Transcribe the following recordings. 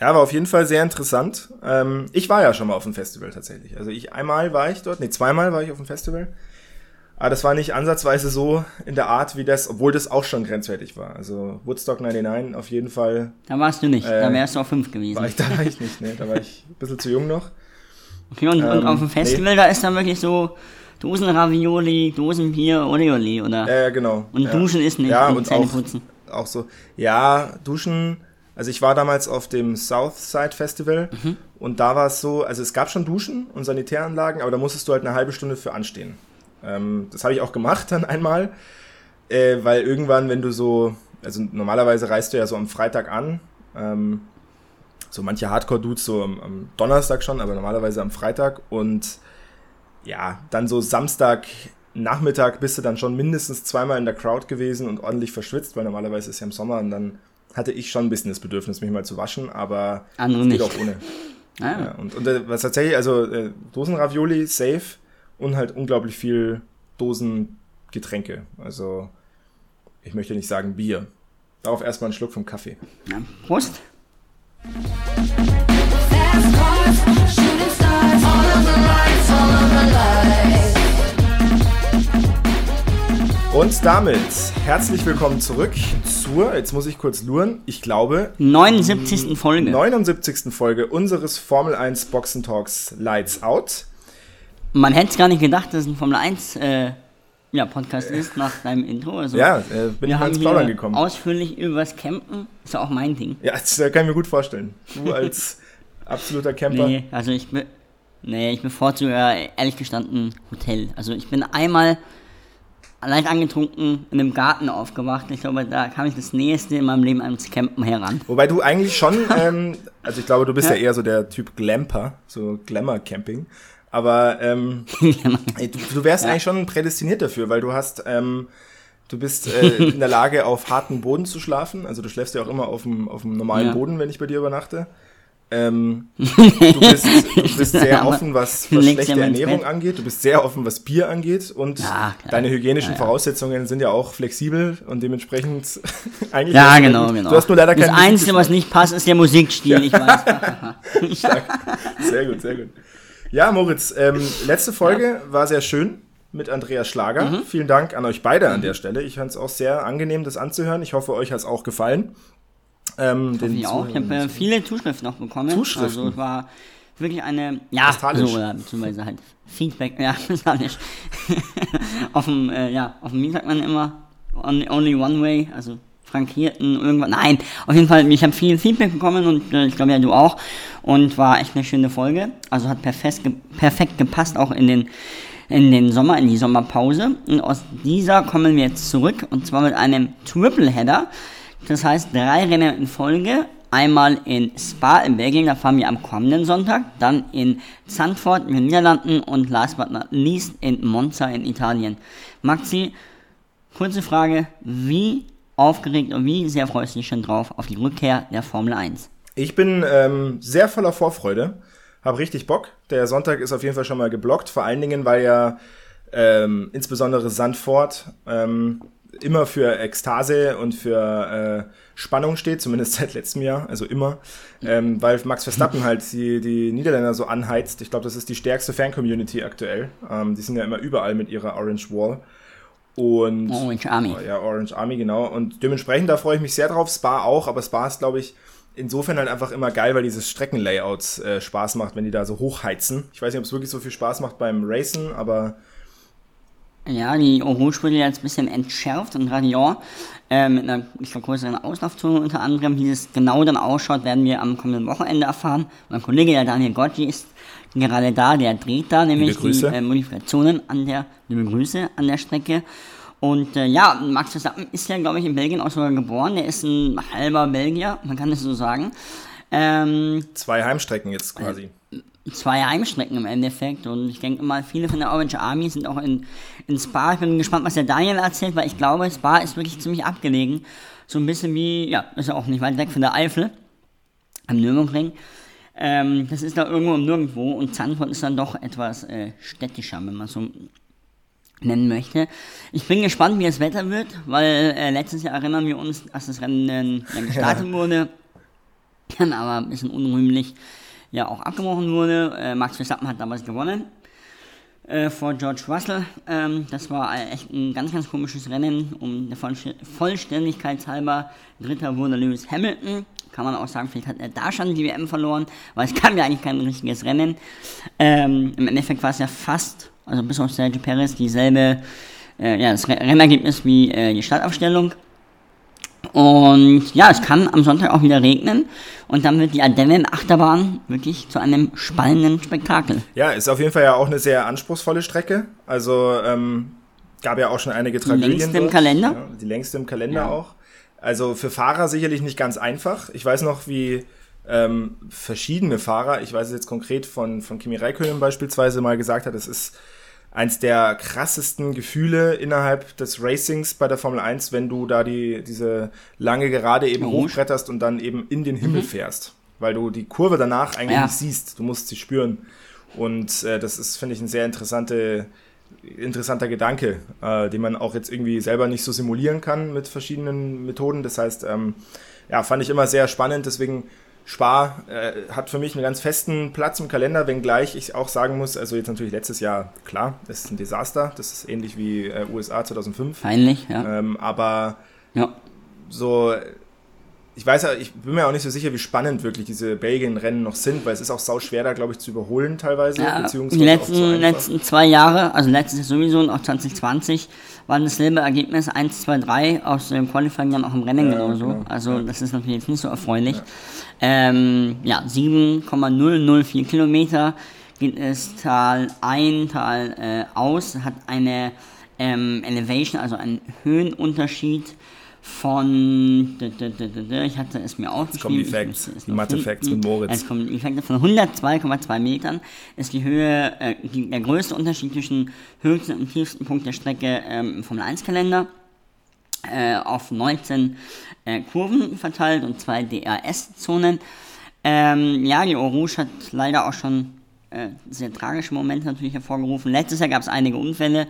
Ja, war auf jeden Fall sehr interessant. Ähm, ich war ja schon mal auf dem Festival tatsächlich. Also ich einmal war ich dort, nee, zweimal war ich auf dem Festival. Aber das war nicht ansatzweise so in der Art wie das, obwohl das auch schon grenzwertig war. Also Woodstock 99 auf jeden Fall. Da warst du nicht, Äh, da wärst du auf fünf gewesen. War ich, da war ich nicht, ne? Da war ich ein bisschen zu jung noch. Okay, und, und Ähm, auf dem Festival, da ist dann wirklich so Dosen Ravioli, Dosen Bier, Oli Oli, oder? Ja, ja, genau. und ja. Duschen ist nicht, Ja, und und Zähne auch, putzen. auch so. Ja, Duschen. Also ich war damals auf dem Southside Festival Mhm. und da war es so, also es gab schon Duschen und Sanitäranlagen, aber da musstest du halt eine halbe Stunde für anstehen. Ähm, das habe ich auch gemacht dann einmal, äh, weil irgendwann, wenn du so, also normalerweise reist du ja so am Freitag an, ähm, so manche Hardcore-Dudes so am, am Donnerstag schon, aber normalerweise am Freitag und ja, dann so Samstag Nachmittag bist du dann schon mindestens zweimal in der Crowd gewesen und ordentlich verschwitzt, weil normalerweise ist ja im Sommer und dann hatte ich schon ein bisschen das Bedürfnis, mich mal zu waschen, aber Andere geht nicht. auch ohne. Ah, Ja, und, und äh, was tatsächlich, also äh, Dosenravioli safe und halt unglaublich viel Dosengetränke. Also ich möchte nicht sagen Bier. Darauf erstmal einen Schluck vom Kaffee. ja. Prost. Und damit herzlich willkommen zurück zur, jetzt muss ich kurz luren, ich glaube, 79. Folge. 79. Folge unseres Formel 1 Boxen Talks Lights Out. Man hätte es gar nicht gedacht, dass es ein Formel 1 äh, ja, Podcast ist nach deinem Intro. Also, Ja, äh, bin ich mal ins Plaudern gekommen. ausführlich übers Campen. Ist ja auch mein Ding. Ja, das äh, kann ich mir gut vorstellen. Du als absoluter Camper. Nee, also ich be nee, ich bevorzuge ehrlich gestanden Hotel. Also ich bin einmal leicht angetrunken in einem Garten aufgewacht. Ich glaube, da kam ich das nächste in meinem Leben ans Campen heran. Wobei du eigentlich schon, ähm, also ich glaube, du bist ja. Ja. eher so der Typ Glamper, so Glamour-Camping. Aber ähm, ey, du, du wärst eigentlich schon prädestiniert dafür, weil du hast, ähm, du bist äh, in der Lage, auf harten Boden zu schlafen. Also du schläfst ja auch immer auf dem, auf dem normalen Ja. Boden, wenn ich bei dir übernachte. Ähm, du bist, du bist sehr offen, was, was schlechte Ernährung angeht. Du bist sehr offen, was Bier angeht. Und Ja, deine hygienischen Ja, ja. Voraussetzungen sind ja auch flexibel und dementsprechend eigentlich. Ja, genau, genau. Du hast nur leider das Einzige, was nicht passt, ist der Musikstil. Ich weiß. Sehr gut, sehr gut. Ja, Moritz, ähm, letzte Folge war sehr schön mit Andreas Schlager. Mhm. Vielen Dank an euch beide an der Stelle. Ich fand es auch sehr angenehm, das anzuhören. Ich hoffe, euch hat es auch gefallen. Ähm, den Ich auch. Ich habe äh, viele Zuschriften noch bekommen. Zuschriften? Also es war wirklich eine, ja, also, oder beziehungsweise halt Feedback, ja, postalisch. auf dem, äh, ja, auf dem, wie sagt man immer, only, only one way, also frankierten, irgendwann, nein, auf jeden Fall, ich habe viel Feedback bekommen und äh, ich glaube ja, du auch. Und war echt eine schöne Folge. Also hat perfekt, perfekt gepasst, auch in den in den Sommer, in die Sommerpause. Und aus dieser kommen wir jetzt zurück und zwar mit einem Tripleheader. Das heißt, drei Rennen in Folge. Einmal in Spa in Belgien, da fahren wir am kommenden Sonntag. Dann in Zandvoort in den Niederlanden und last but not least in Monza in Italien. Maxi, kurze Frage. Wie aufgeregt und wie sehr freust du dich schon drauf auf die Rückkehr der Formel 1? Ich bin ähm, sehr voller Vorfreude. Hab richtig Bock. Der Sonntag ist auf jeden Fall schon mal geblockt. Vor allen Dingen, weil ja ähm, insbesondere Sandford ähm, immer für Ekstase und für äh, Spannung steht, zumindest seit letztem Jahr, also immer, ähm, weil Max Verstappen halt die, die Niederländer so anheizt. Ich glaube, das ist die stärkste Fan-Community aktuell. Ähm, die sind ja immer überall mit ihrer Orange Wall. Und Orange Army. Oh, ja, Orange Army, genau. Und dementsprechend, da freue ich mich sehr drauf. Spa auch, aber Spa ist, glaube ich, insofern halt einfach immer geil, weil dieses Streckenlayout äh, Spaß macht, wenn die da so hochheizen. Ich weiß nicht, ob es wirklich so viel Spaß macht beim Racen, aber Ja, die wurde jetzt ein bisschen entschärft und Radion äh, mit einer größeren Auslaufzone unter anderem. Wie es genau dann ausschaut, werden wir am kommenden Wochenende erfahren. Mein Kollege, der Daniel Goggi, ist gerade da, der dreht da nämlich die äh, Modifikationen an der, liebe Grüße an der Strecke. Und äh, ja, Max Verstappen ist ja, glaube ich, in Belgien auch sogar geboren. Der ist ein halber Belgier, man kann es so sagen. Ähm, zwei Heimstrecken jetzt quasi. Zwei Heimstrecken im Endeffekt und ich denke mal, viele von der Orange Army sind auch in, in Spa. Ich bin gespannt, was der Daniel erzählt, weil ich glaube, Spa ist wirklich ziemlich abgelegen. So ein bisschen wie, ja, ist ja auch nicht weit weg von der Eifel, am Nürburgring. Ähm, das ist da irgendwo im Nirgendwo und Zandvoort ist dann doch etwas äh, städtischer, wenn man so nennen möchte. Ich bin gespannt, wie das Wetter wird, weil äh, letztes Jahr erinnern wir uns, als das Rennen äh, gestartet wurde. dann aber ein bisschen unrühmlich ja auch abgebrochen wurde. Äh, Max Verstappen hat damals gewonnen äh, vor George Russell. Ähm, das war äh, echt ein ganz, ganz komisches Rennen. Um der Vollst- Vollständigkeit halber Dritter wurde Lewis Hamilton. Kann man auch sagen, vielleicht hat er da schon die WM verloren, weil es kam ja eigentlich kein richtiges Rennen. Ähm, Im Endeffekt war es ja fast, also bis auf Sergio Perez, dieselbe, äh, ja, das Re- Rennergebnis wie äh, die Startaufstellung. Und ja, es kann am Sonntag auch wieder regnen und dann wird die Ardennen-Achterbahn wirklich zu einem spannenden Spektakel. Ja, ist auf jeden Fall ja auch eine sehr anspruchsvolle Strecke. Also ähm, gab ja auch schon einige Tragödien. längste im dort. Kalender. Ja, die längste im Kalender Ja. auch. Also für Fahrer sicherlich nicht ganz einfach. Ich weiß noch, wie ähm, verschiedene Fahrer, ich weiß es jetzt konkret von, von Kimi Räikkönen beispielsweise mal gesagt hat, es ist eins der krassesten Gefühle innerhalb des Racings bei der Formel 1, wenn du da die, diese lange Gerade eben Rouge. hochbretterst und dann eben in den Himmel fährst. Weil du die Kurve danach eigentlich Ja. nicht siehst. Du musst sie spüren. Und äh, das ist, finde ich, ein sehr interessante, interessanter Gedanke, äh, den man auch jetzt irgendwie selber nicht so simulieren kann mit verschiedenen Methoden. Das heißt, ähm, ja, fand ich immer sehr spannend. Deswegen Spa äh, hat für mich einen ganz festen Platz im Kalender, wenngleich ich auch sagen muss, also jetzt natürlich letztes Jahr, klar, das ist ein Desaster. Das ist ähnlich wie äh, USA 2005. Peinlich, ja. Ähm, aber ja. so, ich weiß ja, ich bin mir auch nicht so sicher, wie spannend wirklich diese Belgien-Rennen noch sind, weil es ist auch sau schwer da, glaube ich, zu überholen teilweise, Ja, beziehungsweise die letzten, einfach. letzten zwei Jahre, also letztes Jahr sowieso und auch 2020, waren dasselbe Ergebnis 1, 2, 3 aus dem Qualifying dann auch im Rennen Ja, genauso. genau. Also das ist natürlich jetzt nicht so erfreulich. Ähm, ja, 7,004 Kilometer geht es Tal ein, Tal äh, aus, hat eine ähm, Elevation, also einen Höhenunterschied von, ich hatte es mir aufgeschrieben. kommen die Facts, die Mathe-Facts mit Moritz. Jetzt kommen die Facts von 102,2 Metern ist die Höhe, äh, die, der größte Unterschied zwischen höchsten und tiefsten Punkt der Strecke ähm, im Formel 1 Kalender äh, auf 19 äh, Kurven verteilt und zwei DRS-Zonen. Ähm, ja, die Rouge hat leider auch schon äh, sehr tragische Momente natürlich hervorgerufen. Letztes Jahr gab es einige Unfälle.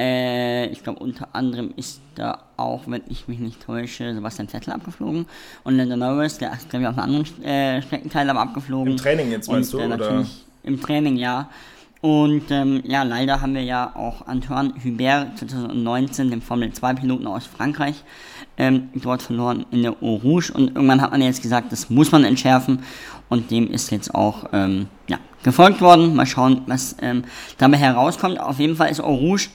Äh, ich glaube, unter anderem ist da auch, wenn ich mich nicht täusche, Sebastian Vettel abgeflogen. Und Lando Norris, der ist, glaube ich, auf einem anderen äh, Streckenteil aber abgeflogen. Im Training jetzt, meinst Und, du, äh, oder? Im Training, ja. Und ähm, ja, leider haben wir ja auch Antoine Hubert 2019, den Formel-2-Piloten aus Frankreich, ähm, dort verloren in der Eau Rouge. Und irgendwann hat man jetzt gesagt, das muss man entschärfen. Und dem ist jetzt auch ähm, ja, gefolgt worden. Mal schauen, was ähm, dabei herauskommt. Auf jeden Fall ist Eau Rouge,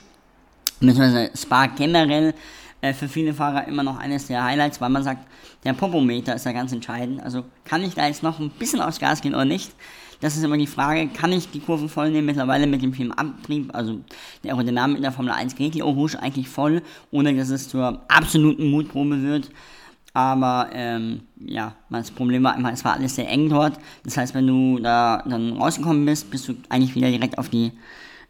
beziehungsweise Spa generell, äh, für viele Fahrer immer noch eines der Highlights, weil man sagt, der Popometer ist ja ganz entscheidend. Also kann ich da jetzt noch ein bisschen aufs Gas gehen oder nicht? Das ist immer die Frage, kann ich die Kurven voll nehmen? Mittlerweile mit dem Filmabtrieb, also der Aerodynamik in der Formel 1 geht die Rouge eigentlich voll, ohne dass es zur absoluten Mutprobe wird. Aber ähm, ja, das Problem war einfach, es war alles sehr eng dort. Das heißt, wenn du da dann rausgekommen bist, bist du eigentlich wieder direkt auf die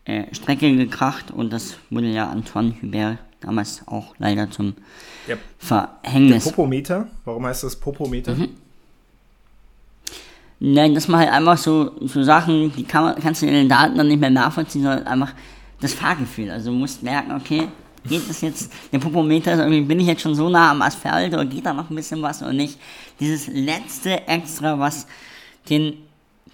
äh, Strecke gekracht und das wurde ja Antoine Hubert damals auch leider zum Der, der Verhängnis. Popometer, warum heißt das Popometer? Mhm. Nein, das mal halt einfach so, so Sachen, die kann man, kannst du in den Daten dann nicht mehr nachvollziehen, sondern einfach das Fahrgefühl. Also du musst merken, okay, geht das jetzt, der Popometer, ist irgendwie, bin ich jetzt schon so nah am Asphalt oder geht da noch ein bisschen was oder nicht? Dieses letzte Extra, was den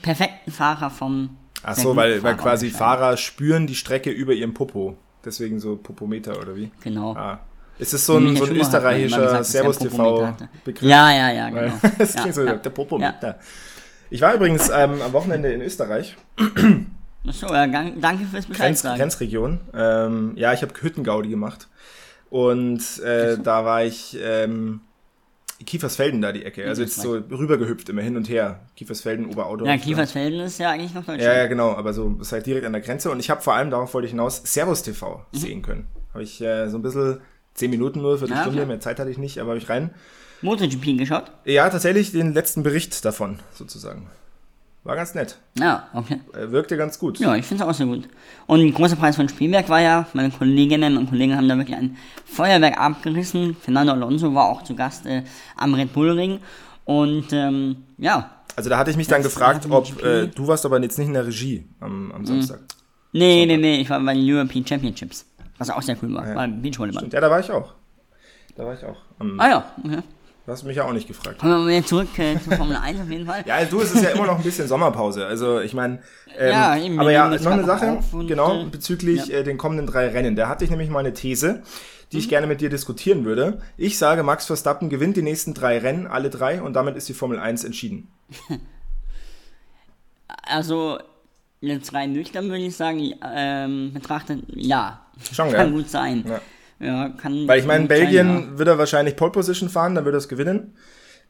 perfekten Fahrer vom Ach so, weil, weil quasi. Fahrer spüren die Strecke über ihrem Popo. Deswegen so Popometer oder wie? Genau. Ah. Ist es so ein, so ein österreichischer er. Servus-TV-Begriff? Ja, ja, ja, genau. das ja, klingt so, ja. der Popometer. Ich war übrigens ähm, am Wochenende in Österreich, Achso, ja, gan- danke fürs Bescheid Grenz, sagen. Grenzregion. Ähm, ja, ich habe Hüttengaudi gemacht. Und äh, da war ich ähm, Kiefersfelden da die Ecke. Also jetzt so rübergehüpft, immer hin und her. Kiefersfelden, Oberauto. Ja, Kiefersfelden ist ja eigentlich noch Deutschland. Ja, ja, genau, aber so ist halt direkt an der Grenze. Und ich habe vor allem, darauf wollte ich hinaus, Servus TV Mhm. sehen können. Habe ich äh, so ein bisschen, zehn Minuten nur für die Ja, Stunde, klar. mehr Zeit hatte ich nicht, aber habe ich rein. MotoGP geschaut? Ja, tatsächlich den letzten Bericht davon, sozusagen. War ganz nett. Ja, okay. Äh, wirkte ganz gut. Ja, ich finde es auch sehr gut. Und ein großer Preis von Spielberg war ja, meine Kolleginnen und Kollegen haben da wirklich ein Feuerwerk abgerissen. Fernando Alonso war auch zu Gast äh, am Red Bull Ring. Und ähm, ja, Also da hatte ich mich dann gefragt, ob äh, du warst aber jetzt nicht in der Regie am, am Samstag. nee, nee, nee, ich war bei den European Championships. Was auch sehr cool war, Ja. beim Beachvolleyball. Ja, da war ich auch. Da war ich auch. Am, Ah ja, okay. Du hast mich ja auch nicht gefragt. Kommen wir mal wieder zurück äh, zur Formel 1 auf jeden Fall. Ja, also du, es ist ja immer noch ein bisschen Sommerpause. Also ich meine, ähm, Ja, eben, aber ja, noch eine Sache, und, genau, äh, bezüglich ja. äh, den kommenden drei Rennen. Da hatte ich nämlich mal eine These, die Mhm. ich gerne mit dir diskutieren würde. Ich sage, Max Verstappen gewinnt die nächsten drei Rennen, alle drei, und damit ist die Formel 1 entschieden. Also, jetzt rein nüchtern würde ich sagen, ähm, betrachtet, ja. Schon, Kann ja. gut sein. Ja. Ja, kann. Weil ich meine, in gut sein, Belgien wird er wahrscheinlich Pole Position fahren, dann wird er es gewinnen.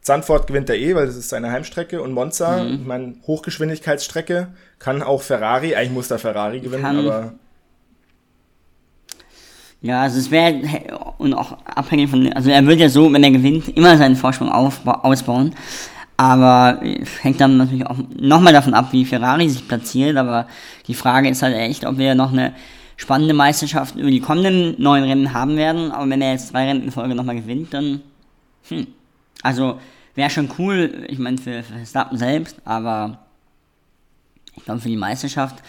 Zandvoort gewinnt er eh, weil das ist seine Heimstrecke. Und Monza, Mhm. ich meine, Hochgeschwindigkeitsstrecke, kann auch Ferrari, eigentlich muss da Ferrari gewinnen, Kann. aber Ja, also es wäre, und auch abhängig von, also er wird ja so, wenn er gewinnt, immer seinen Vorsprung ausbauen. Aber äh, hängt dann natürlich auch nochmal davon ab, wie Ferrari sich platziert. Aber die Frage ist halt echt, ob wir noch eine spannende Meisterschaft über die kommenden neun Rennen haben werden. Aber wenn er jetzt drei Rennen in Folge nochmal gewinnt, dann, hm. Also wäre schon cool, ich meine, für, für Verstappen selbst, aber ich glaube für die Meisterschaft.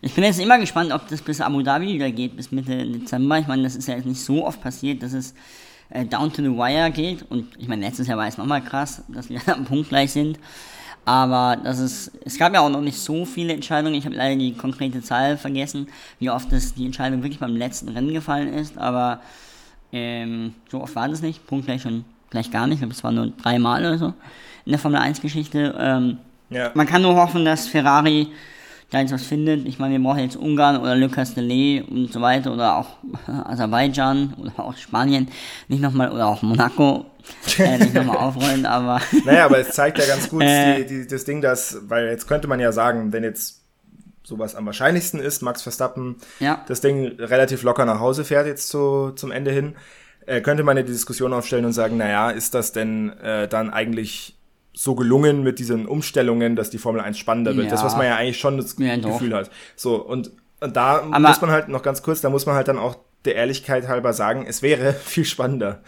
Ich bin jetzt immer gespannt, ob das bis Abu Dhabi wieder geht, bis Mitte Dezember. Ich meine, das ist ja jetzt nicht so oft passiert, dass es äh, down to the wire geht. Und ich meine, letztes Jahr war es nochmal krass, dass wir am Punkt gleich sind. Aber das ist, es gab ja auch noch nicht so viele Entscheidungen. Ich habe leider die konkrete Zahl vergessen, wie oft das die Entscheidung wirklich beim letzten Rennen gefallen ist. Aber ähm, so oft war das nicht. Punkt gleich schon gleich gar nicht. Ich glaube, es waren nur dreimal oder so in der Formel 1 Geschichte. Ähm, ja. man kann nur hoffen, dass Ferrari da jetzt was findet. Ich meine, wir brauchen jetzt Ungarn oder Le Castellet und so weiter oder auch Aserbaidschan oder auch Spanien nicht nochmal oder auch Monaco äh, nicht nochmal aufrollen, aber Naja, aber es zeigt ja ganz gut Äh. die, die, das Ding, dass, weil jetzt könnte man ja sagen, wenn jetzt sowas am wahrscheinlichsten ist, Max Verstappen ja. das Ding relativ locker nach Hause fährt jetzt zu, zum Ende hin, äh, könnte man ja die Diskussion aufstellen und sagen, naja, ist das denn äh, dann eigentlich so gelungen mit diesen Umstellungen, dass die Formel 1 spannender wird? Ja. Das, was man ja eigentlich schon das Ja, doch. Gefühl hat. So, und, und da Aber- muss man halt noch ganz kurz, da muss man halt dann auch der Ehrlichkeit halber sagen, es wäre viel spannender,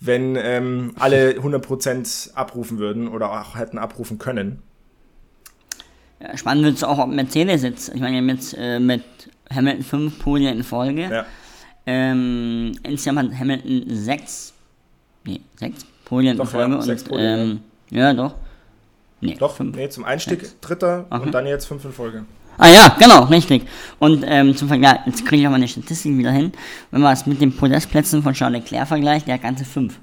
wenn ähm, alle 100% abrufen würden oder auch hätten abrufen können. Ja, spannend wird es auch, ob Mercedes jetzt, ich meine, jetzt äh, mit Hamilton fünf Podien in Folge. Ja. Ähm, insgesamt hat Hamilton sechs, nee, sechs Podien Doch, in Folge. ja, und, Podien, ähm, ja. doch. Nee, Doch, fünf. nee, zum Einstieg dritter Okay. und dann jetzt fünf in Folge. Ah ja, genau, richtig. Und ähm, zum Vergleich, jetzt kriege ich auch meine Statistik wieder hin. Wenn man es mit den Podestplätzen von Charles Leclerc vergleicht, der hat ganze fünf.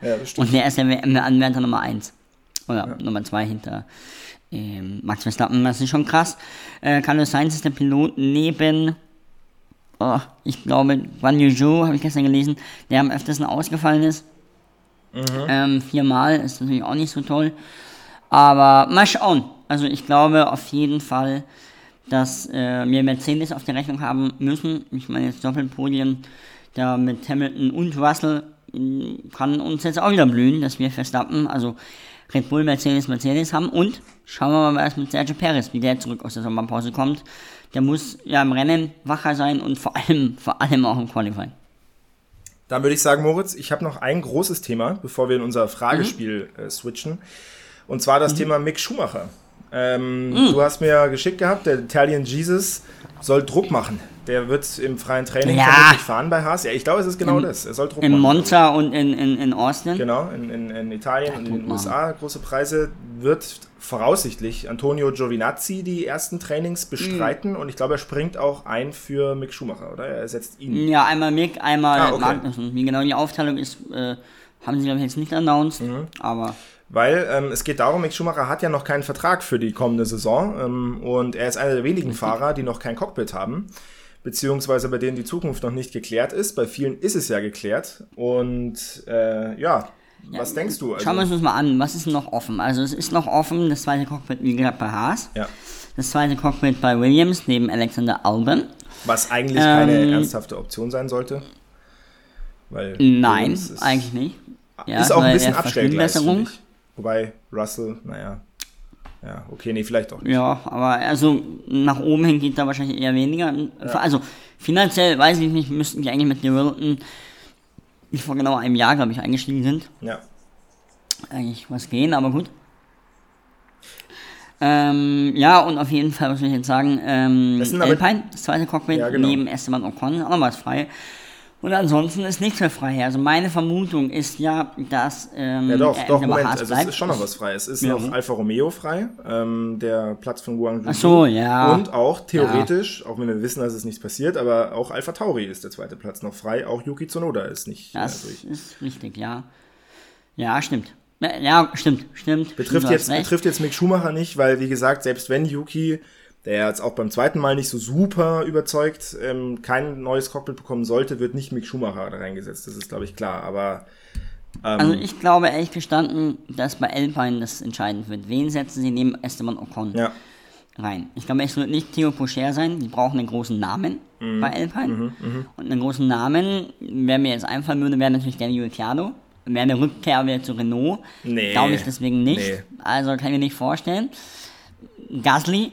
Ja, das stimmt. Und der ist der WM-Anwärter Nummer 1. Oder Nummer 2 hinter ähm, Max Verstappen. Das ist schon krass. Äh, Carlos Sainz ist der Pilot neben, oh, ich glaube, Guan Yu Zhou, habe ich gestern gelesen, der am öftesten ausgefallen ist. Ähm, viermal ist natürlich auch nicht so toll. Aber mal schauen. Also ich glaube auf jeden Fall, dass äh, wir Mercedes auf der Rechnung haben müssen. Ich meine jetzt Doppelpodien da mit Hamilton und Russell kann uns jetzt auch wieder blühen, dass wir Verstappen, also Red Bull, Mercedes, Mercedes haben. Und schauen wir mal, was mit Sergio Perez, wie der zurück aus der Sommerpause kommt. Der muss ja im Rennen wacher sein und vor allem, vor allem auch im Qualifying. Dann würde ich sagen, Moritz, ich habe noch ein großes Thema, bevor wir in unser Mhm. Fragespiel äh, switchen. Und zwar das Thema Mick Schumacher. Ähm, Mhm. Du hast mir geschickt gehabt, der Italian Jesus soll Druck machen. Der wird im freien Training Ja. vermutlich fahren bei Haas. Ja, ich glaube, es ist genau das. Er soll Druck In machen. Monza und in, in, in Austin. Genau, in, in, in Italien und in den. USA große Preise wird voraussichtlich Antonio Giovinazzi die ersten Trainings Mhm. bestreiten und ich glaube, er springt auch ein für Mick Schumacher, oder? Er ersetzt ihn. Ja, einmal Mick, einmal Ah, okay. Magnussen. Wie genau die Aufteilung ist, äh, haben sie, glaube ich, jetzt nicht announced. Mhm. Aber Weil ähm, es geht darum, Mick Schumacher hat ja noch keinen Vertrag für die kommende Saison ähm, und er ist einer der wenigen Fahrer, die noch kein Cockpit haben, beziehungsweise bei denen die Zukunft noch nicht geklärt ist. Bei vielen ist es ja geklärt und äh, ja, was denkst du? Also, schauen wir uns das mal an. Was ist noch offen? Also es ist noch offen, das zweite Cockpit, wie gesagt, bei Haas. ja, Das zweite Cockpit bei Williams, neben Alexander Albon. was eigentlich keine Ähm, ernsthafte Option sein sollte. Weil Nein, ist, eigentlich nicht. Ja, ist auch ein bisschen Abstellgleis. Wobei Russell, naja, ja, okay, nee, vielleicht auch nicht. Ja, aber also nach oben hin geht da wahrscheinlich eher weniger. Also finanziell weiß ich nicht, müssten die eigentlich mit der Die vor genau einem Jahr, glaube ich, eingestiegen sind, Ja. eigentlich was gehen, aber gut. Ähm, ja, und auf jeden Fall, was will ich jetzt sagen, ähm, Das Alpine, das zweite Cockpit, Ja, genau. neben Esteban Ocon, auch noch was frei. Und ansonsten ist nichts mehr frei. Also meine Vermutung ist ja, dass ähm, Ja doch, doch, Moment, also es ist schon noch was frei. Es ist Ja. noch Alfa Romeo frei, ähm, der Platz von Guangzhou. Ach so, ja. Und auch theoretisch, auch wenn wir wissen, dass es nichts passiert, aber auch Alpha Tauri ist der zweite Platz noch frei. Auch Yuki Tsunoda ist nicht Das durch. ist richtig, ja. Ja, stimmt. Ja, Ja, stimmt, stimmt. Betrifft hast jetzt, betrifft jetzt Mick Schumacher nicht, weil, wie gesagt, selbst wenn Yuki, der jetzt auch beim zweiten Mal nicht so super überzeugt, ähm, kein neues Cockpit bekommen sollte, wird nicht Mick Schumacher da reingesetzt. Das ist, glaube ich, klar. Aber ähm, Also ich glaube ehrlich gestanden, dass bei Alpine das entscheidend wird. Wen setzen sie neben Esteban Ocon ja, rein? Ich glaube, es wird nicht Theo Pocher sein. Die brauchen einen großen Namen Mhm. bei Alpine. Und einen großen Namen, wer mir jetzt einfallen würde, wäre natürlich Daniel Ricciardo. Wäre eine Rückkehr wieder zu Renault. Nee. Glaube ich deswegen nicht. Nee. Also kann ich mir nicht vorstellen. Gasly,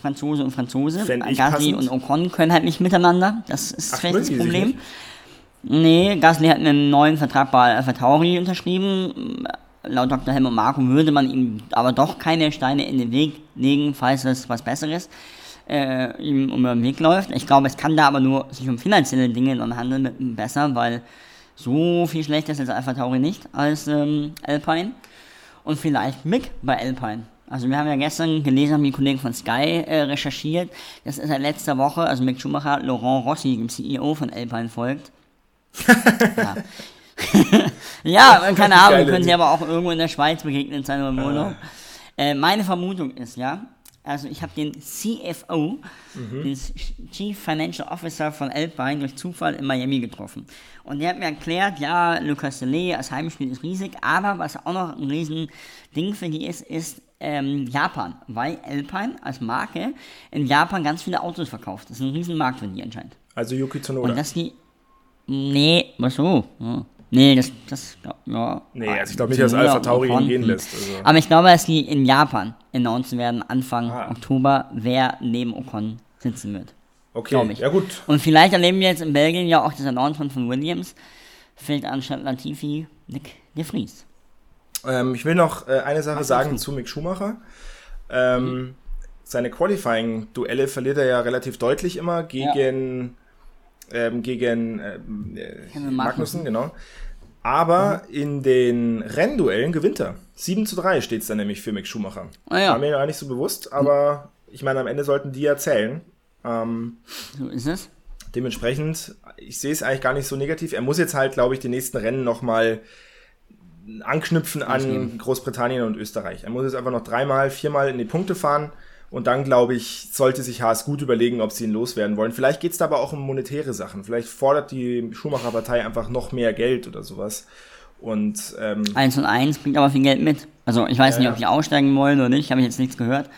Franzose und Franzose. Gasly und Ocon können halt nicht miteinander. Das ist Ach, vielleicht das Problem. Nee, Gasly hat einen neuen Vertrag bei Alpha Tauri unterschrieben. Laut Dr. Helmut Marko würde man ihm aber doch keine Steine in den Weg legen, falls es was Besseres äh, ihm um den Weg läuft. Ich glaube, es kann da aber nur sich um finanzielle Dinge dann handeln mit ihm besser, weil so viel schlechter ist als Alpha Tauri nicht als ähm, Alpine. Und vielleicht Mick bei Alpine. Also wir haben ja gestern gelesen, haben die Kollegen von Sky äh, recherchiert, dass es seit letzter Woche, also Mick Schumacher, Laurent Rossi, dem CEO von Alpine, folgt. ja. ja, keine Ahnung, Geile können sie aber auch irgendwo in der Schweiz begegnen sein oder im Urlaub. Äh, meine Vermutung ist, ja, also ich habe den CFO, den Chief Financial Officer von Alpine, durch Zufall in Miami getroffen. Und der hat mir erklärt, ja, Lucas Delee als Heimspiel ist riesig, aber was auch noch ein riesen Ding für die ist, ist ähm, Japan, weil Alpine als Marke in Japan ganz viele Autos verkauft. Das ist ein riesen Markt für die anscheinend. also Yuki Tsunoda. Und dass die. Nee, was so? Ja. Nee, das, das, ja. Nee, also ich glaube nicht, dass Alpha Tauri ihn gehen lässt. Also. Aber ich glaube, dass die in Japan announcen werden, Anfang Ah. Oktober, wer neben Ocon sitzen wird. Okay, ja gut. Und vielleicht erleben wir jetzt in Belgien ja auch das Announcement von Williams. Fällt anstatt Latifi Nick de Vries. Ähm, ich will noch äh, eine Sache Was sagen zu Mick Schumacher. Ähm, Seine Qualifying-Duelle verliert er ja relativ deutlich immer gegen, ähm, gegen äh, Kevin Magnussen, genau. Aber in den Rennduellen gewinnt er. 7 zu 3 steht es dann nämlich für Mick Schumacher. Ah ja. War mir gar nicht so bewusst, aber ich meine, am Ende sollten die ja zählen. Ähm, So ist es. dementsprechend, ich sehe es eigentlich gar nicht so negativ. Er muss jetzt halt, glaube ich, die nächsten Rennen nochmal anknüpfen an. Großbritannien und Österreich. Er muss jetzt einfach noch dreimal, viermal in die Punkte fahren und dann, glaube ich, sollte sich Haas gut überlegen, ob sie ihn loswerden wollen. Vielleicht geht es da aber auch um monetäre Sachen. Vielleicht fordert die Schumacher-Partei einfach noch mehr Geld oder sowas. Und ähm, 1 und 1 bringt aber viel Geld mit. Also ich weiß Ja, nicht, ob die aussteigen wollen oder nicht, habe ich jetzt nichts gehört.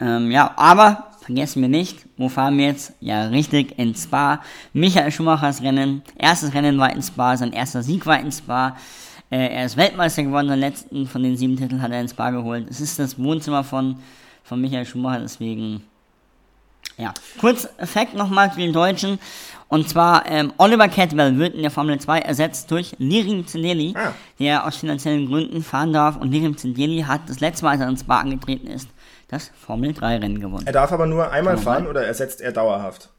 Ähm, ja, aber vergessen wir nicht, wo fahren wir jetzt? Ja, richtig, in Spa. Michael Schumachers Rennen. Erstes Rennen war in Spa, sein erster Sieg war in Spa. Äh, er ist Weltmeister geworden, den letzten von den sieben Titeln hat er in Spa geholt. Es ist das Wohnzimmer von, von Michael Schumacher, deswegen ja, kurz Fact nochmal zu den Deutschen. Und zwar, ähm, Oliver Cadwell wird in der Formel 2 ersetzt durch Lirim Zendeli, Ah. der aus finanziellen Gründen fahren darf. Und Lirim Zendeli hat das letzte Mal, als er ins Spa angetreten ist, das Formel 3 Rennen gewonnen. er darf aber nur einmal fahren oder ersetzt er dauerhaft?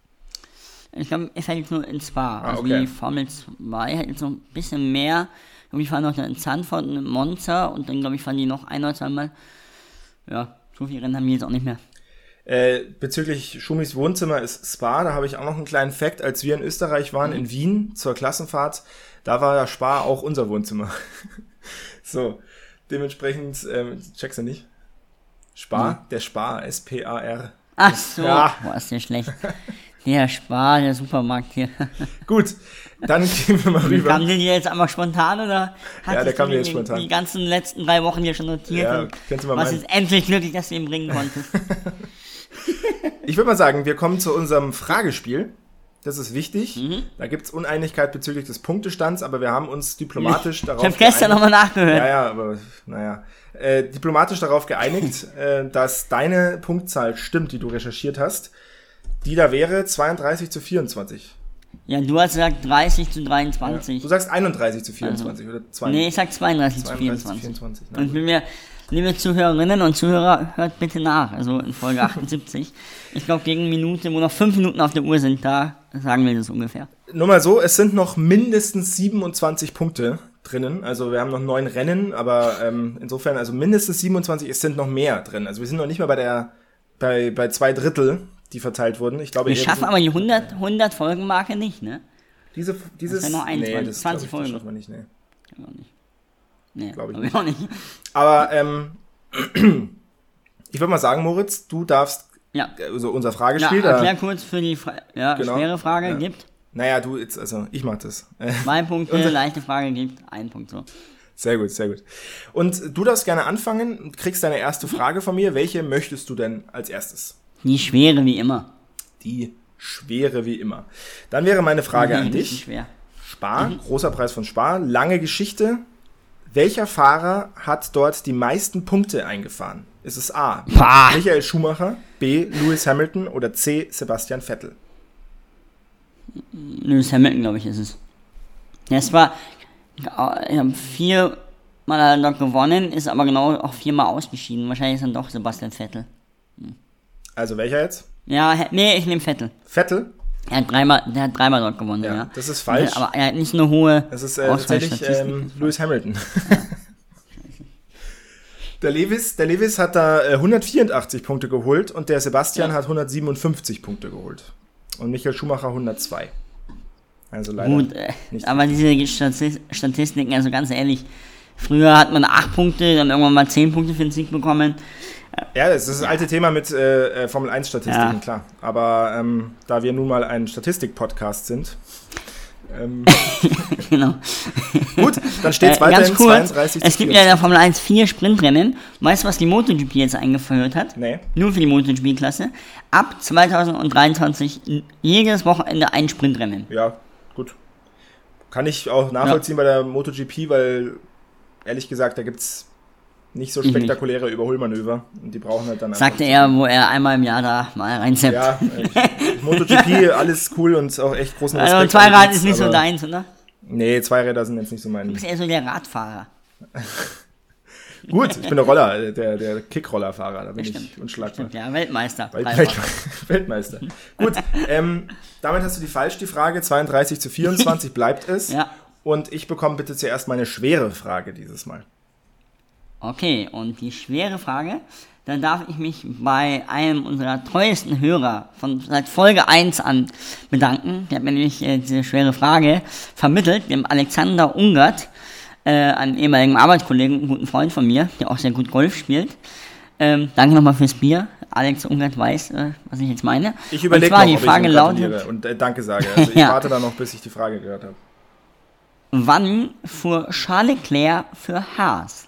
Ich glaube, er fährt jetzt nur in Spa. also okay. die Formel 2 hat jetzt noch ein bisschen mehr. Ich glaube, die fahren noch in Zandvoort und in Monza und dann, glaube ich, fahren die noch ein oder zweimal. Ja, so viele Rennen haben die jetzt auch nicht mehr. Äh, bezüglich Schumis Wohnzimmer ist Spa, da habe ich auch noch einen kleinen Fact. Als wir in Österreich waren, in Wien zur Klassenfahrt, da war ja Spa auch unser Wohnzimmer. so, dementsprechend, ähm, checkst du nicht? Spa, der Spar, S-P-A-R. Ach so, Ja. boah, ist der schlecht. Der Spar, der Supermarkt hier. Gut, dann gehen wir mal Kam rüber. der dir jetzt einmal spontan oder hat Ja, der kam mir jetzt spontan. die ganzen letzten drei Wochen hier schon notiert? Ja, kannst du mal was meinen. ist endlich glücklich, dass du ihn bringen konntest? Ich würde mal sagen, wir kommen zu unserem Fragespiel. Das ist wichtig. Mhm. Da gibt es Uneinigkeit bezüglich des Punktestands, aber wir haben uns diplomatisch darauf Ich habe gestern geeinigt- nochmal nachgehört. Ja, ja, aber naja. Äh, diplomatisch darauf geeinigt, äh, dass deine Punktzahl stimmt, die du recherchiert hast. Die da wäre 32 zu 24. Ja, du hast gesagt 30 zu 23. Du sagst 31 zu 24 oder 32 nee, ich sag 32, zu 32 zu 24. 24. Und ich bin mir, liebe Zuhörerinnen und Zuhörer, hört bitte nach. Also in Folge 78. Ich glaube, gegen Minute, wo noch 5 Minuten auf der Uhr sind, da sagen wir das ungefähr. nur mal so, es sind noch mindestens 27 Punkte drinnen. Also wir haben noch neun Rennen, aber ähm, insofern, also mindestens 27, es sind noch mehr drin. Also wir sind noch nicht mal bei der, bei, bei zwei Drittel, die verteilt wurden. Ich glaube, Wir schaffen aber die 100, 100 Folgen-Marke nicht, ne? diese, dieses, Das noch ein, nee, 20 das, glaub ich, das Folgen. schaffen wir nicht. Auch nicht. Nee, Glaub ich ich auch nicht. Aber ähm, ich würde mal sagen, Moritz, du darfst, Ja. also unser Ja, Fragespiel, erklär da, kurz für die Fra ja, Genau. schwere Frage Ja. gibt. naja, du jetzt, also ich mach das. Zwei Punkte, leichte Frage gibt ein Punkt so. Sehr gut, sehr gut. Und du darfst gerne anfangen und kriegst deine erste Frage von mir. Welche möchtest du denn als erstes? Die schwere wie immer. Die schwere wie immer. Dann wäre meine Frage an Richtig dich. Schwer. Spar, großer Preis von Spar, lange Geschichte. Welcher Fahrer hat dort die meisten Punkte eingefahren? Ist es A. Pah. Michael Schumacher, B. Lewis Hamilton oder C. Sebastian Vettel? Lewis Hamilton, glaube ich, ist es. Das war, ich habe viermal er dort gewonnen, ist aber genau auch viermal ausgeschieden. Wahrscheinlich ist dann doch Sebastian Vettel. Also welcher jetzt? Ja, nee, ich nehme Vettel. Vettel? Er hat dreimal, der hat dreimal dort gewonnen, Ja, ja. das ist falsch. Aber er hat nicht eine hohe Es ist äh, tatsächlich ähm, Lewis Hamilton. der, Lewis, der Lewis hat da äh, 184 Punkte geholt und der Sebastian Ja. hat 157 Punkte geholt. Und Michael Schumacher 102. Also leider. Gut, äh, nicht aber diese Statis- Statistiken, also ganz ehrlich, früher hat man 8 Punkte, dann irgendwann mal 10 Punkte für den Sieg bekommen. Ja, das ist das alte Thema mit äh, äh, Formel 1 Statistiken, Ja. klar. Aber ähm, da wir nun mal ein Statistik-Podcast sind. Ähm, genau. gut, dann steht es Äh, weiterhin kurz, 32 es gibt ja 40. in der Formel 1 vier Sprintrennen. Weißt du, was die MotoGP jetzt eingeführt hat? Nee. Nur für die MotoGP-Klasse. Ab 2023 n- jedes Wochenende ein Sprintrennen. Ja, gut. Kann ich auch nachvollziehen bei der MotoGP, weil ehrlich gesagt, da gibt es nicht so Ich nicht. spektakuläre Überholmanöver. Und die brauchen halt dann Sagte er, wo er einmal im Jahr da mal reinzappt. Ja, äh, MotoGP, alles cool und auch echt großen Respekt. also an die Zweirad ist nicht so deins, oder? Nee, Zweiräder sind jetzt nicht so Du mein. bist eher so der Radfahrer. Gut, ich bin der Roller, äh, der, der Kickrollerfahrer, da bin ich Stimmt. unschlagbar. Stimmt, ja, Weltmeister. Welt Dreifach. Weltmeister. Gut, ähm, damit hast du die falsch, die Frage. 32 zu 24 bleibt es. Ja. Und ich bekomme bitte zuerst meine schwere Frage dieses Mal. Okay, und die schwere Frage, da darf ich mich bei einem unserer treuesten Hörer von seit Folge 1 an bedanken. Der hat mir nämlich äh, diese schwere Frage vermittelt, dem Alexander Ungert, äh, einem ehemaligen Arbeitskollegen, einen guten Freund von mir, der auch sehr gut Golf spielt. Ähm, danke nochmal fürs Bier. Alex Ungert weiß, äh, was ich jetzt meine. Ich überlege noch, die ob Frage ich lautet, und äh, Danke sage. Also ich Ja. warte da noch, bis ich die Frage gehört habe. Wann fuhr Charles Leclerc für Haas?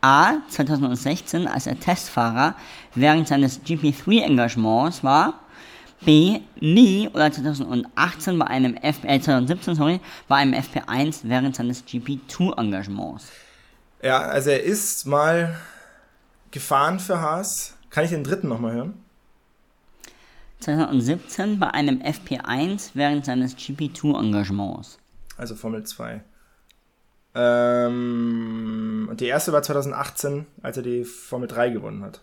A. 2016, als er Testfahrer während seines GP3-Engagements war. B. Nie oder 2018 bei einem FP, äh, 2017, sorry, bei einem FP1 während seines GP2-Engagements. Ja, also er ist mal gefahren für Haas. Kann ich den dritten nochmal hören? 2017 bei einem FP1 während seines GP2-Engagements. Also Formel 2. Ähm, und die erste war 2018, als er die Formel 3 gewonnen hat.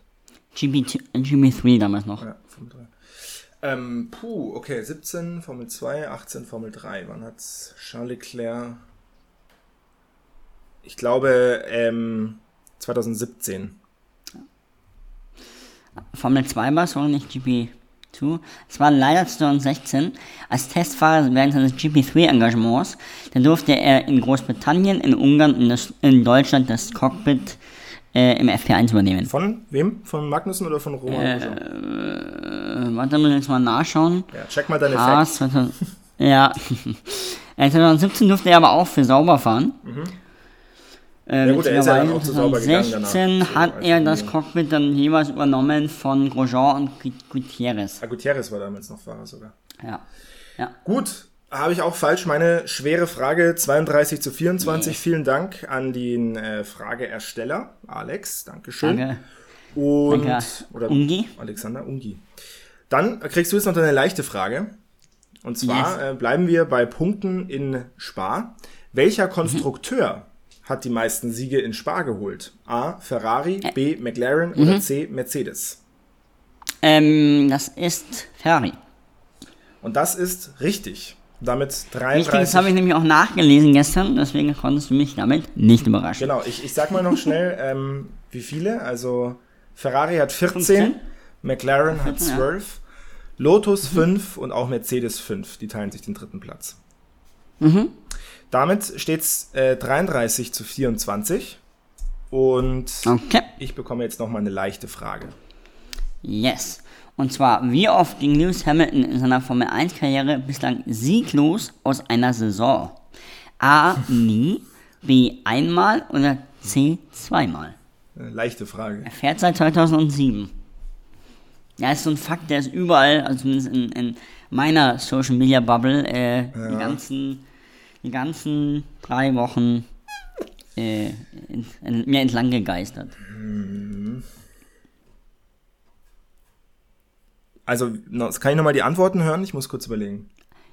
GP2, äh, GP3 damals noch. Ja, Formel 3. Ähm, puh, okay, 17 Formel 2, 18 Formel 3. Wann hat's Charles Leclerc? Ich glaube, ähm, 2017. Formel 2 war, sorry, nicht GP2. Es war leider 2016 als Testfahrer während seines GP3-Engagements. Da durfte er in Großbritannien, in Ungarn und in Deutschland das Cockpit äh, im FP1 übernehmen. Von wem? Von Magnussen oder von Roman Äh? Äh, warte, muss ich jetzt mal nachschauen. Ja, check mal deine Haas Facts. 2000, ja. Äh, 2017 durfte er aber auch für sauber fahren. Äh, Mhm. Ja gut, er ist ja dann auch zu sauber gegangen danach. 2016 So, hat als er das. Cockpit dann jeweils übernommen von Grosjean und Gu- Gutierrez. Ah, Gutierrez war damals noch Fahrer sogar. Ja. Ja. Gut, habe ich auch falsch. Meine schwere Frage 32 zu 24. Vielen Dank an den äh, Frageersteller, Alex. Dankeschön. Danke. Und Danke. oder Ungi. Alexander Ungi. Dann kriegst du jetzt noch deine leichte Frage. Und zwar Yes. äh, bleiben wir bei Punkten in Spa. Welcher Konstrukteur hat die meisten Siege in Spa geholt? A. Ferrari, B. McLaren oder C. Mercedes? Ähm, das ist Ferrari. Und das ist richtig. Damit Richtig, 33. das habe ich nämlich auch nachgelesen gestern, deswegen konntest du mich damit nicht überraschen. Genau, ich, ich sag mal noch schnell, ähm, wie viele. Also Ferrari hat 14, 15? McLaren hat 14, ja. 12, Lotus 5 und auch Mercedes 5. Die teilen sich den dritten Platz. Mhm. Damit steht es äh, 33 zu 24. Und Okay, ich bekomme jetzt nochmal eine leichte Frage. yes. Und zwar, wie oft ging Lewis Hamilton in seiner Formel 1-Karriere bislang sieglos aus einer Saison? A. Nie, B. einmal oder C. zweimal? Eine leichte Frage. Er fährt seit 2007. Ja, ist so ein Fakt, der ist überall, also zumindest in, in meiner Social Media Bubble, äh, die ganzen, die ganzen drei Wochen äh, in, in, mir entlang gegeistert. Also, no, kann ich nochmal die Antworten hören? Ich muss kurz überlegen.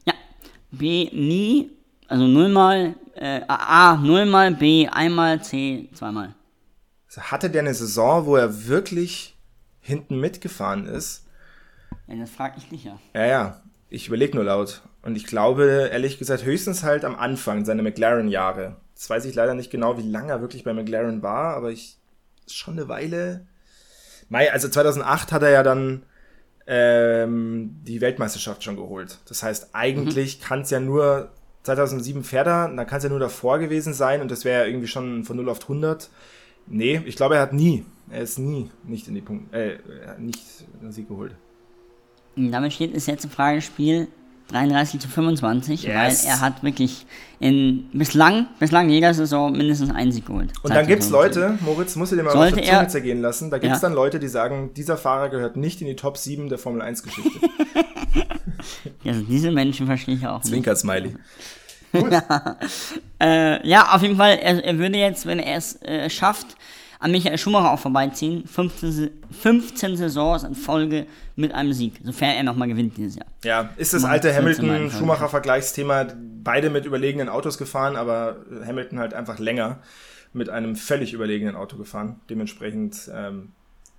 Ja, B nie, also nullmal, äh, A nullmal, B einmal, C zweimal. Also hatte der eine Saison, wo er wirklich hinten mitgefahren ist? Ja, das frag ich dich ja. Ja, ja. Ich überlege nur laut. Und ich glaube, ehrlich gesagt, höchstens halt am Anfang, seine McLaren-Jahre. Das weiß ich leider nicht genau, wie lange er wirklich bei McLaren war, aber ich, schon eine Weile. Mai, also 2008 hat er ja dann ähm, die Weltmeisterschaft schon geholt. Das heißt, eigentlich kann es ja nur 2007 fährt er, dann kann es ja nur davor gewesen sein und das wäre ja irgendwie schon von 0 auf 100. Nee, ich glaube, er hat nie, er ist nie nicht in die Punkte, äh, nicht den Sieg geholt. Und damit steht das letzte Fragespiel 33 zu 25, Yes. weil er hat wirklich in bislang, bislang jeder Saison mindestens einen Sieg geholt. Und dann gibt's 2010. Leute, Moritz, musst du dir mal Sollte auf der Zunge er- zergehen lassen, da gibt's Ja. dann Leute, die sagen, dieser Fahrer gehört nicht in die Top 7 der Formel 1 Geschichte. Also diese Menschen verstehe ich auch nicht. Zwinker-Smiley. Äh, ja, auf jeden Fall, er, er würde jetzt, wenn er es äh, schafft, an Michael Schumacher auch vorbeiziehen. 15, Se- 15 Saisons in Folge mit einem Sieg, sofern er nochmal gewinnt dieses Jahr. Ja, ist das alte 14 Mal Hamilton-Schumacher-Vergleichsthema, beide mit überlegenen Autos gefahren, aber Hamilton halt einfach länger mit einem völlig überlegenen Auto gefahren. Dementsprechend, ähm,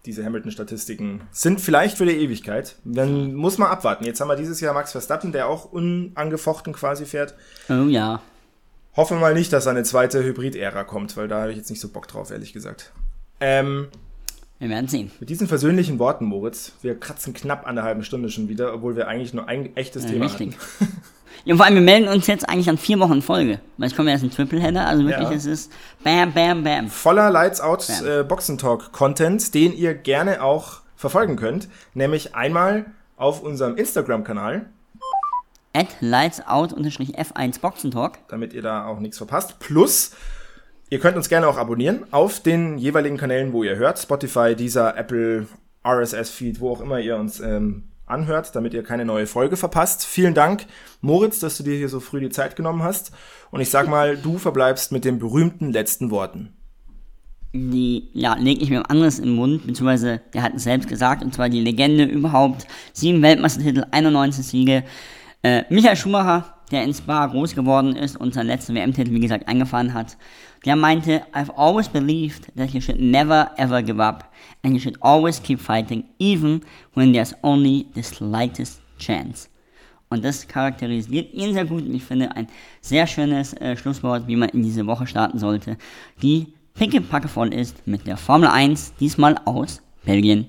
diese Hamilton-Statistiken sind vielleicht für die Ewigkeit. Dann muss man abwarten. Jetzt haben wir dieses Jahr Max Verstappen, der auch unangefochten quasi fährt. Oh ja. Hoffe mal nicht, dass eine zweite Hybrid-Ära kommt, weil da habe ich jetzt nicht so Bock drauf, ehrlich gesagt. Ähm, Wir werden sehen. mit diesen versöhnlichen Worten, Moritz, wir kratzen knapp an der halben Stunde schon wieder, obwohl wir eigentlich nur ein echtes Äh, Thema richtig. hatten. Ja, vor allem, wir melden uns jetzt eigentlich an vier Wochen Folge. Weil es kommt ja erst ein Tripleheader, also wirklich, Ja. es ist bam, bam, bam. Voller Lights Out Ja. äh, Boxen Talk Content, den ihr gerne auch verfolgen könnt. Nämlich einmal auf unserem Instagram-Kanal, At lightsout-f1 Boxentalk. damit ihr da auch nichts verpasst. Plus, ihr könnt uns gerne auch abonnieren auf den jeweiligen Kanälen, wo ihr hört. Spotify, dieser Apple, RSS-Feed, wo auch immer ihr uns ähm, anhört, damit ihr keine neue Folge verpasst. Vielen Dank, Moritz, dass du dir hier so früh die Zeit genommen hast. Und ich sag mal, du verbleibst mit den berühmten letzten Worten. die, ja, leg ich mir anderes den Mund, beziehungsweise der hat es selbst gesagt, und zwar die Legende überhaupt, sieben Weltmeistertitel, 91 Siege, äh, Michael Schumacher, der in Spa groß geworden ist und seinen letzten WM-Titel, wie gesagt, eingefahren hat, der meinte, I've always believed that you should never ever give up and you should always keep fighting, even when there's only the slightest chance. Und das charakterisiert ihn sehr gut und ich finde ein sehr schönes äh, Schlusswort, wie man in diese Woche starten sollte, die pickepacke voll ist mit der Formel 1, diesmal aus Belgien.